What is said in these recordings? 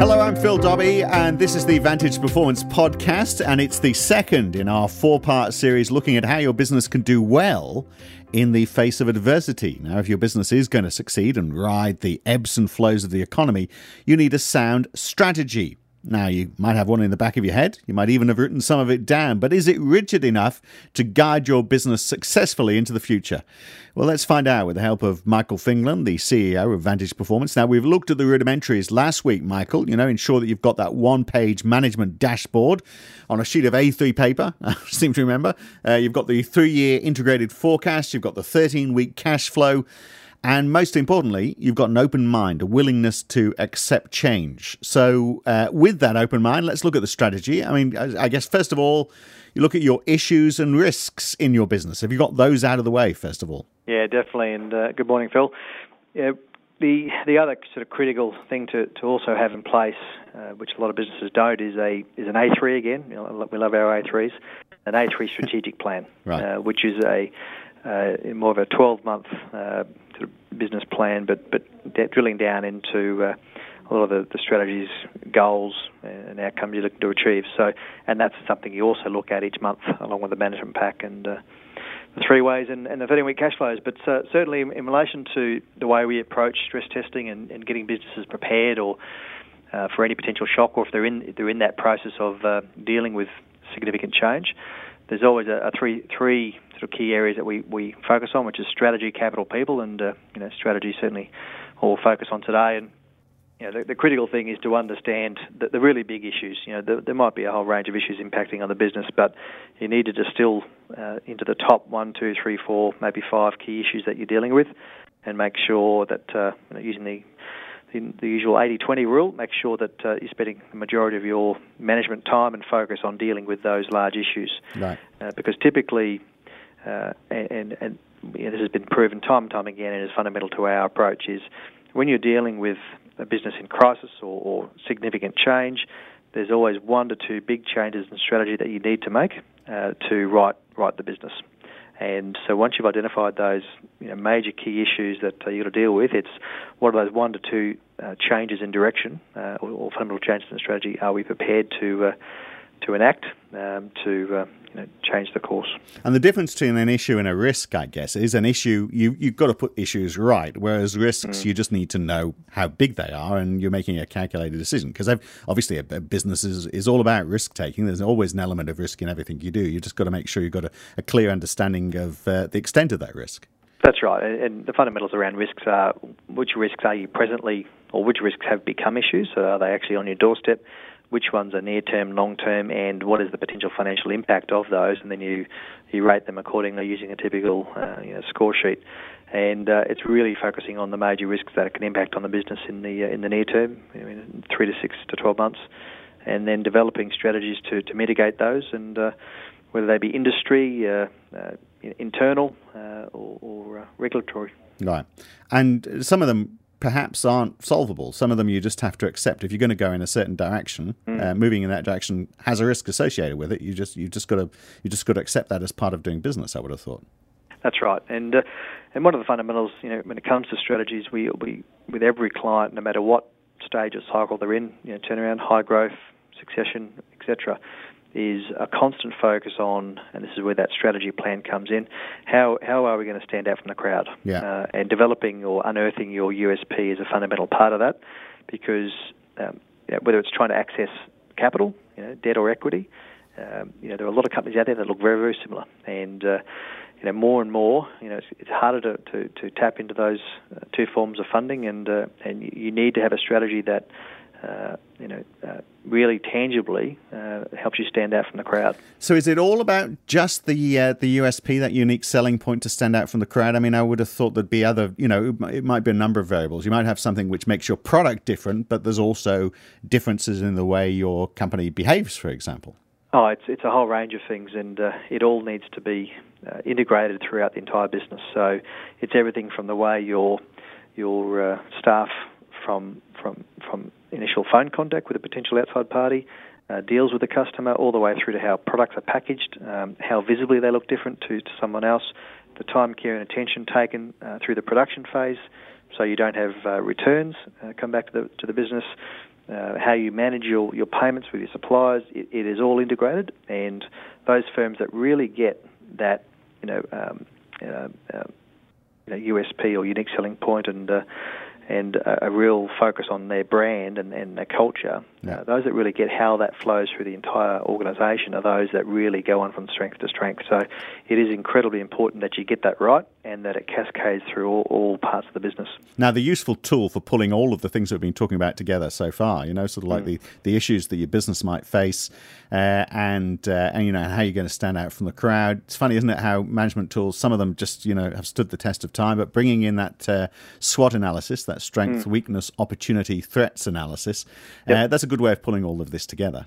Hello, I'm Phil Dobbie, and this is the Vantage Performance Podcast, and it's the second in our four part series looking at how your business can do well in the face of adversity. Now, if your business is going to succeed and ride the ebbs and flows of the economy, you need a sound strategy. Now, you might have one in the back of your head, you might even have written some of it down, but is it rigid enough to guide your business successfully into the future? Well, let's find out with the help of Michael Fingland, the CEO of Vantage Performance. Now, we've looked at the rudimentaries last week, Michael. You know, ensure that you've got that one page management dashboard on a sheet of A3 paper, I seem to remember. Uh, you've got the three year integrated forecast, you've got the 13 week cash flow. And most importantly, you've got an open mind, a willingness to accept change. So, uh, with that open mind, let's look at the strategy. I mean, I guess first of all, you look at your issues and risks in your business. Have you got those out of the way, first of all? Yeah, definitely. And uh, good morning, Phil. Yeah, the the other sort of critical thing to, to also have in place, uh, which a lot of businesses don't, is a is an A3 again. You know, we love our A3s, an A3 strategic plan, right. uh, which is a uh, in more of a 12 month uh, sort of business plan, but but drilling down into uh, a lot of the, the strategies, goals, and outcomes you're looking to achieve. So, and that's something you also look at each month along with the management pack and uh, the three ways and, and the 13 week cash flows. But uh, certainly, in, relation to the way we approach stress testing and, and getting businesses prepared or uh, for any potential shock, or if they're in they're in that process of uh, dealing with significant change, there's always a, a three three sort of key areas that we, we focus on, which is strategy, capital, people, and uh, you know strategy certainly all focus on today. And you know, the, the critical thing is to understand the, the really big issues. You know, the, there might be a whole range of issues impacting on the business, but you need to distill uh, into the top one, two, three, four, maybe five key issues that you're dealing with, and make sure that uh, you know, using the the, the usual 80-20 rule, make sure that uh, you're spending the majority of your management time and focus on dealing with those large issues. Right. Uh, because typically, uh, and, and you know, this has been proven time and time again and is fundamental to our approach, is when you're dealing with a business in crisis or, or significant change, there's always one to two big changes in strategy that you need to make uh, to right right the business. And so once you've identified those you know, major key issues that uh, you've got to deal with, it's what are those one to two uh, changes in direction uh, or, or, fundamental changes in strategy? Are we prepared to uh, to enact um, to uh, you know, change the course. And the difference between an issue and a risk, I guess, is an issue you you've got to put issues right, whereas risks mm. you just need to know how big they are, and you're making a calculated decision. Because obviously, a, a, business is, is all about risk taking. There's always an element of risk in everything you do. You just got to make sure you've got a, a clear understanding of uh, the extent of that risk. That's right, and the fundamentals around risks are which risks are you presently, or which risks have become issues. So are they actually on your doorstep? Which ones are near term, long term, and what is the potential financial impact of those, and then you you rate them accordingly using a typical uh, you know, score sheet. And uh, it's really focusing on the major risks that can impact on the business in the uh, in the near term, I mean, three to six to twelve months, and then developing strategies to, to mitigate those, and uh, whether they be industry, uh, uh, internal, or, or regulatory. Right, and some of them perhaps aren't solvable. Some of them you just have to accept. If you're going to go in a certain direction, mm. uh, moving in that direction has a risk associated with it. You just you just got to you just got to accept that as part of doing business. I would have thought. That's right, and uh, and one of the fundamentals, you know, when it comes to strategies, we we with every client, no matter what stage of cycle they're in, you know, turnaround, high growth, succession, etc is a constant focus on, and this is where that strategy plan comes in. How how are we going to stand out from the crowd? Yeah. Uh, and developing or unearthing your USP is a fundamental part of that, because um, you know, whether it's trying to access capital, you know, debt or equity, um, you know, there are a lot of companies out there that look very very similar, and uh, you know, more and more, you know, it's, it's harder to, to, to, tap into those uh, two forms of funding, and uh, and you need to have a strategy that uh, you know, uh, really tangibly uh, helps you stand out from the crowd. So, is it all about just the uh, the USP, that unique selling point to stand out from the crowd? I mean, I would have thought there'd be other, you know, it might be a number of variables. You might have something which makes your product different, but there's also differences in the way your company behaves, for example. Oh, it's it's a whole range of things, and uh, it all needs to be uh, integrated throughout the entire business. So, it's everything from the way your your staff from from from initial phone contact with a potential outside party, uh, deals with the customer, all the way through to how products are packaged, um, how visibly they look different to, to someone else, the time, care, and attention taken uh, through the production phase, so you don't have uh, returns uh, come back to the to the business. uh, how you manage your, your payments with your suppliers. It, it is all integrated, and those firms that really get that, you know, um, uh, you know, USP or unique selling point and and a, real focus on their brand and, and their culture. Yeah. Uh, those that really get how that flows through the entire organisation are those that really go on from strength to strength. So it is incredibly important that you get that right and that it cascades through all, all parts of the business. Now, the useful tool for pulling all of the things that we've been talking about together so far, you know, sort of like mm. the, the issues that your business might face uh, and, uh, and, you know, how you're going to stand out from the crowd. It's funny, isn't it, how management tools, some of them just, you know, have stood the test of time, but bringing in that uh, SWOT analysis, that strength, mm. weakness, opportunity, threats analysis, yep. Uh, that's a good way of pulling all of this together.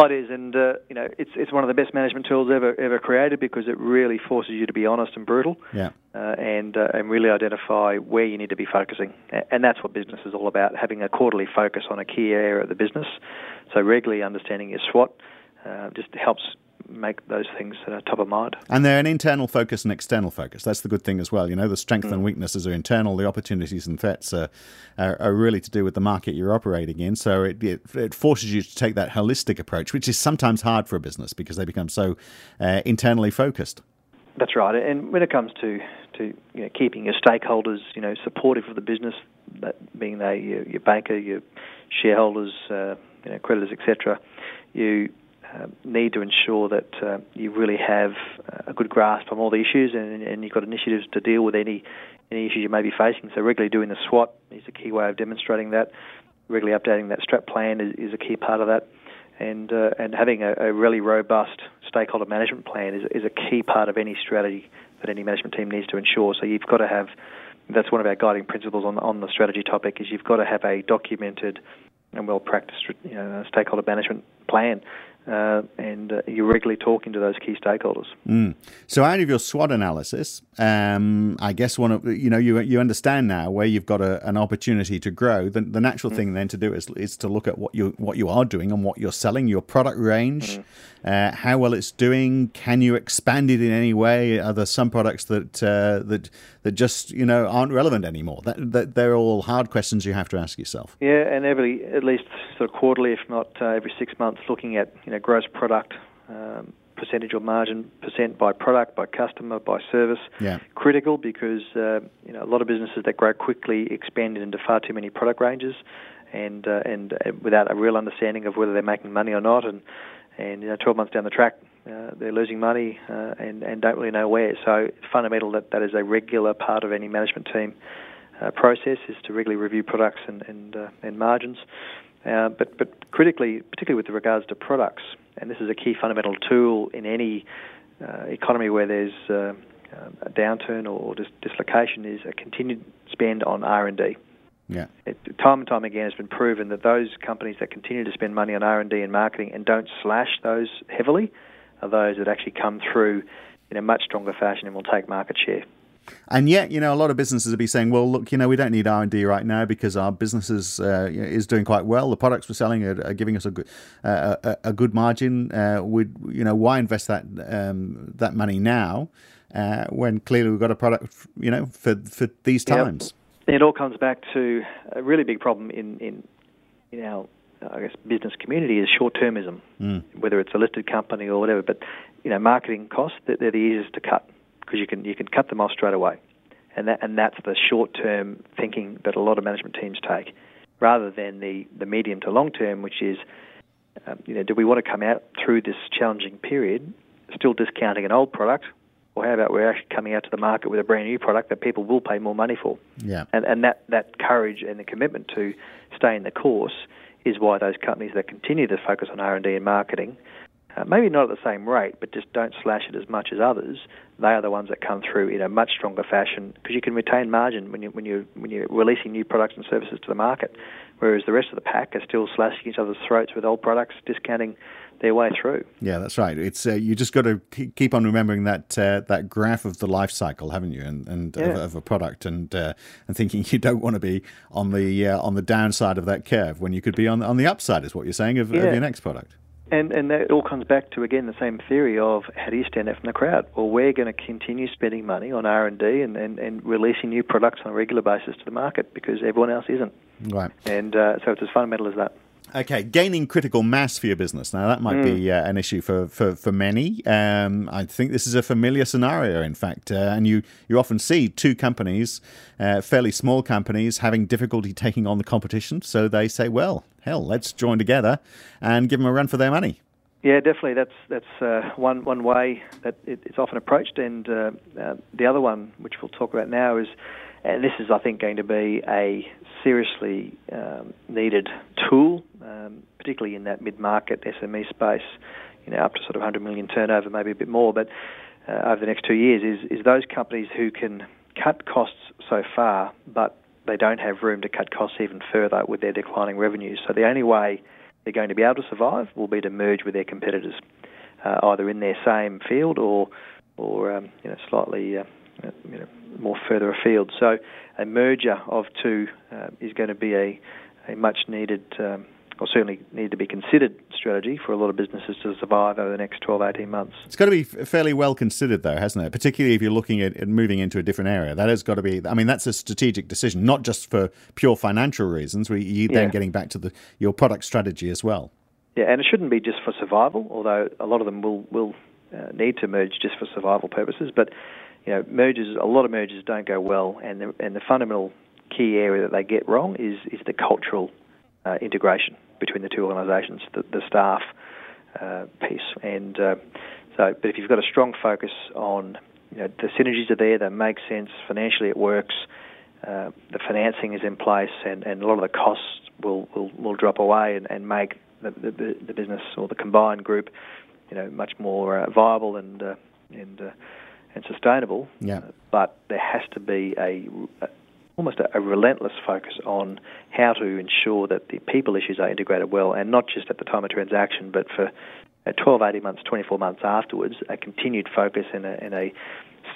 Oh, it is, and uh, you know, it's it's one of the best management tools ever ever created because it really forces you to be honest and brutal, yeah, uh, and uh, and really identify where you need to be focusing, and that's what business is all about: having a quarterly focus on a key area of the business. So regularly understanding your SWOT uh, just helps make those things uh, top of mind. And they're an internal focus and external focus. That's the good thing as well. You know, the strengths mm. and weaknesses are internal. The opportunities and threats are, are, are, really to do with the market you're operating in. So it, it, it, forces you to take that holistic approach, which is sometimes hard for a business because they become so uh, internally focused. That's right. And when it comes to to you know, keeping your stakeholders, you know, supportive of the business, that being they your, your banker, your shareholders, uh, you know, creditors, etc., you uh, need to ensure that uh, you really have a good grasp on all the issues and, and you've got initiatives to deal with any any issues you may be facing. So regularly doing the SWOT is a key way of demonstrating that. Regularly updating that strat plan is, is a key part of that, and uh, and having a, a, really robust stakeholder management plan is is a key part of any strategy that any management team needs to ensure. So you've got to have that's one of our guiding principles on on the strategy topic is you've got to have a documented and well practiced you know, stakeholder management plan uh, and uh, you're regularly talking to those key stakeholders. Mm. So, out of your SWOT analysis, um, I guess one of you know you you understand now where you've got a, an opportunity to grow. The, the natural mm. thing then to do is is to look at what you what you are doing and what you're selling, your product range, mm. uh, how well it's doing. Can you expand it in any way? Are there some products that uh, that that just you know aren't relevant anymore? That, that they're all hard questions you have to ask yourself. Yeah, and every at least sort of quarterly, if not uh, every six months, looking at you know gross product. Um, percentage or margin percent by product, by customer, by service. Yeah. Critical because uh, you know a lot of businesses that grow quickly expand into far too many product ranges, and uh, and uh, without a real understanding of whether they're making money or not, and and you know 12 months down the track. Uh, they're losing money uh, and, and don't really know where. So fundamental that that is a regular part of any management team uh, process is to regularly review products and and, and margins. But but critically, particularly with regards to products, and this is a key fundamental tool in any uh, economy where there's uh, a downturn or dis- dislocation is a continued spend on R&D. Yeah. It, time and time again, it's been proven that those companies that continue to spend money on R&D and marketing and don't slash those heavily are those that actually come through in a much stronger fashion and will take market share. And yet, you know, a lot of businesses will be saying, "Well, look, you know, we don't need R and D right now because our business is, uh, is doing quite well. The products we're selling are, are giving us a good uh, a, a, good margin. Uh, would you know why invest that um, that money now uh, when clearly we've got a product, you know, for for these times." Yep. It all comes back to a really big problem in in in our I guess business community is short termism, mm. whether it's a listed company or whatever. But you know, marketing costs they're the easiest to cut because you can you can cut them off straight away, and that and that's the short term thinking that a lot of management teams take, rather than the the medium to long term, which is, um, you know, do we want to come out through this challenging period still discounting an old product, or how about we're actually coming out to the market with a brand new product that people will pay more money for? Yeah, and and that that courage and the commitment to stay in the course is why those companies that continue to focus on R and D and marketing uh, maybe not at the same rate, but just don't slash it as much as others. They are the ones that come through in a much stronger fashion because you can retain margin when you when you when you're releasing new products and services to the market, whereas the rest of the pack are still slashing each other's throats with old products, discounting their way through. Yeah, that's right. It's uh, you just got to keep on remembering that uh, that graph of the life cycle, haven't you? And and yeah. of, of, a product, and uh, and thinking you don't want to be on the uh, on the downside of that curve when you could be on on the upside, is what you're saying of, yeah. of your next product. And and that all comes back to again the same theory of how do you stand out from the crowd? Well, we're going to continue spending money on R and D and and releasing new products on a regular basis to the market because everyone else isn't. Right. And uh, so it's as fundamental as that. Okay, gaining critical mass for your business. Now, that might mm. be uh, an issue for, for, for many. Um, I think this is a familiar scenario, in fact. Uh, and you, you often see two companies, uh, fairly small companies, having difficulty taking on the competition. So they say, well, hell, let's join together and give them a run for their money. Yeah, definitely. That's that's uh, one one way that it, it's often approached, and uh, uh, the other one, which we'll talk about now, is, and this is, I think, going to be a seriously um, needed tool, um, particularly in that mid-market SME space, you know, up to sort of 100 million turnover, maybe a bit more, but uh, over the next two years, is is those companies who can cut costs so far, but they don't have room to cut costs even further with their declining revenues. So the only way they're going to be able to survive will be to merge with their competitors, uh, either in their same field or or um, you know slightly uh, you know, more further afield. So a merger of two uh, is going to be a, a much needed um, or certainly need to be considered strategy for a lot of businesses to survive over the next 12, 18 months. It's got to be fairly well considered, though, hasn't it? Particularly if you're looking at, at moving into a different area. That has got to be, I mean, that's a strategic decision, not just for pure financial reasons, where you then yeah. getting back to the, your product strategy as well. Yeah, and it shouldn't be just for survival, although a lot of them will, will uh, need to merge just for survival purposes. But, you know, mergers, a lot of mergers don't go well, and the, and the fundamental key area that they get wrong is, is the cultural uh, integration between the two organisations, the, the staff uh, piece. And uh, so, but if you've got a strong focus on, you know, the synergies are there, they make sense financially, it works. Uh, the financing is in place, and, and a lot of the costs will will, will drop away and, and make the, the, the business or the combined group, you know, much more uh, viable and uh, and uh, and sustainable. Yeah. but there has to be a, a almost a, a, relentless focus on how to ensure that the people issues are integrated well, and not just at the time of transaction, but for uh, 12, 18 months, 24 months afterwards, a continued focus and a, and a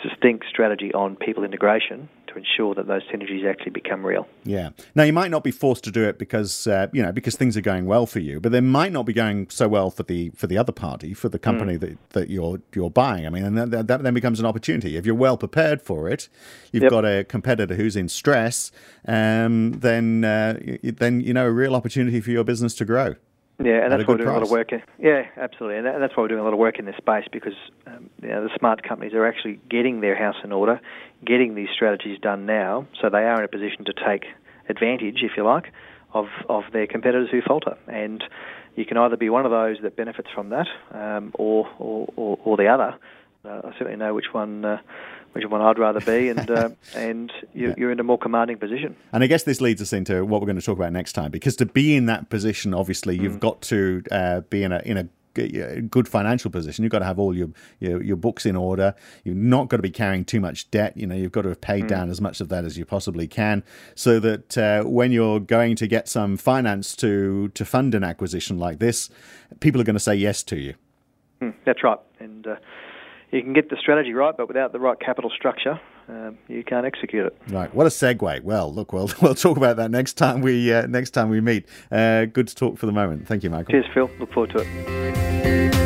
distinct strategy on people integration to ensure that those synergies actually become real. Yeah. Now you might not be forced to do it because uh, you know because things are going well for you, but they might not be going so well for the for the other party, for the company mm. that, that you're you're buying. I mean, and that, that then becomes an opportunity. If you're well prepared for it, you've yep. got a competitor who's in stress, um, then uh, then you know a real opportunity for your business to grow. Yeah, and that's why we're doing price. a lot of work. In, yeah, absolutely, and, that's why we're doing a lot of work in this space because um, you know, the smart companies are actually getting their house in order, getting these strategies done now, so they are in a position to take advantage, if you like, of of their competitors who falter. And you can either be one of those that benefits from that, um, or, or, or, or the other. Uh, I certainly know which one. Uh, which one I'd rather be, and uh, and you, yeah. you're in a more commanding position. And I guess this leads us into what we're going to talk about next time, because to be in that position, obviously, you've mm. got to uh, be in a in a good financial position. You've got to have all your, your, your books in order. You've not got to be carrying too much debt. You know, you've got to have paid mm. down as much of that as you possibly can, so that uh, when you're going to get some finance to to fund an acquisition like this, people are going to say yes to you. Mm, that's right, and. Uh, you can get the strategy right, but without the right capital structure, uh, you can't execute it. Right. What a segue. Well, look, we'll we'll talk about that next time we uh, next time we meet. Uh, good to talk for the moment. Thank you, Michael. Cheers, Phil. Look forward to it.